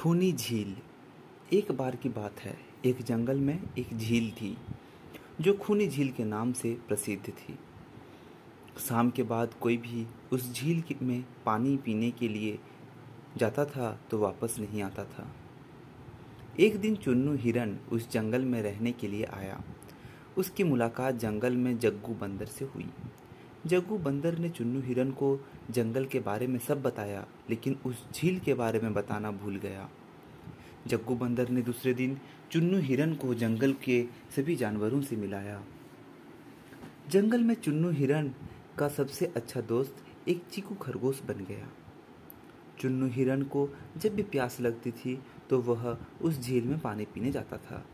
खूनी झील एक बार की बात है। एक जंगल में एक झील थी, जो खूनी झील के नाम से प्रसिद्ध थी। शाम के बाद कोई भी उस झील में पानी पीने के लिए जाता था तो वापस नहीं आता था। एक दिन चुन्नू हिरन उस जंगल में रहने के लिए आया। उसकी मुलाकात जंगल में जग्गू बंदर से हुई। जग्गू बंदर ने चुन्नू हिरन को जंगल के बारे में सब बताया, लेकिन उस झील के बारे में बताना भूल गया। जग्गू बंदर ने दूसरे दिन चुन्नू हिरन को जंगल के सभी जानवरों से मिलाया। जंगल में चुन्नू हिरन का सबसे अच्छा दोस्त एक चीकू खरगोश बन गया। चुन्नू हिरन को जब भी प्यास लगती थी तो वह उस झील में पानी पीने जाता था।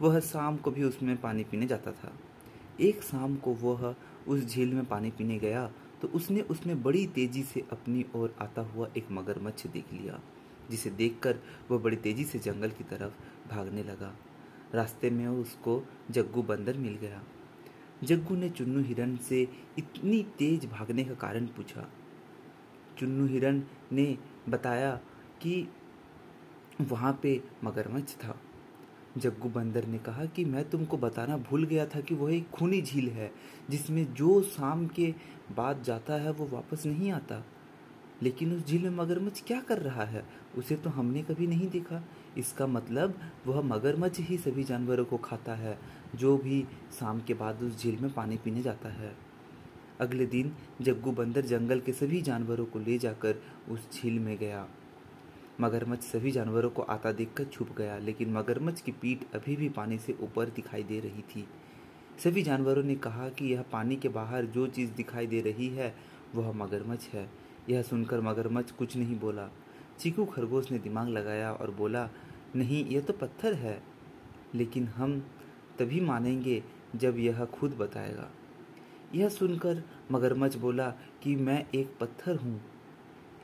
वह शाम को भी उसमें पानी पीने जाता था। एक शाम को वह उस झील में पानी पीने गया तो उसने उसमें बड़ी तेज़ी से अपनी ओर आता हुआ एक मगरमच्छ देख लिया, जिसे देखकर वह बड़ी तेज़ी से जंगल की तरफ़ भागने लगा। रास्ते में उसको जग्गू बंदर मिल गया। जग्गू ने चुन्नू हिरन से इतनी तेज भागने का कारण पूछा। चुन्नू हिरन ने बताया कि वहाँ पे मगरमच्छ था। जग्गू बंदर ने कहा कि मैं तुमको बताना भूल गया था कि वह एक खूनी झील है, जिसमें जो शाम के बाद जाता है वो वापस नहीं आता। लेकिन उस झील में मगरमच्छ क्या कर रहा है? उसे तो हमने कभी नहीं देखा। इसका मतलब वह मगरमच्छ ही सभी जानवरों को खाता है, जो भी शाम के बाद उस झील में पानी पीने जाता है। अगले दिन जग्गू बंदर जंगल के सभी जानवरों को ले जाकर उस झील में गया। मगरमच्छ सभी जानवरों को आता देखकर छुप गया, लेकिन मगरमच्छ की पीठ अभी भी पानी से ऊपर दिखाई दे रही थी। सभी जानवरों ने कहा कि यह पानी के बाहर जो चीज़ दिखाई दे रही है, वह मगरमच्छ है। यह सुनकर मगरमच्छ कुछ नहीं बोला। चीकू खरगोश ने दिमाग लगाया और बोला, नहीं, यह तो पत्थर है। लेकिन हम तभी मानेंगे जब यह खुद बताएगा। यह सुनकर मगरमच्छ बोला कि मैं एक पत्थर हूँ।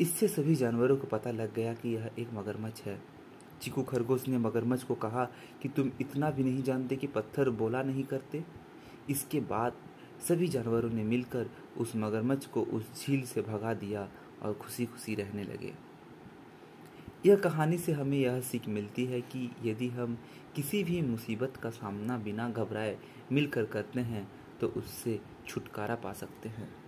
इससे सभी जानवरों को पता लग गया कि यह एक मगरमच्छ है। चीकू खरगोश ने मगरमच्छ को कहा कि तुम इतना भी नहीं जानते कि पत्थर बोला नहीं करते। इसके बाद सभी जानवरों ने मिलकर उस मगरमच्छ को उस झील से भगा दिया और खुशी खुशी रहने लगे। यह कहानी से हमें यह सीख मिलती है कि यदि हम किसी भी मुसीबत का सामना बिना घबराए मिलकर करते हैं तो उससे छुटकारा पा सकते हैं।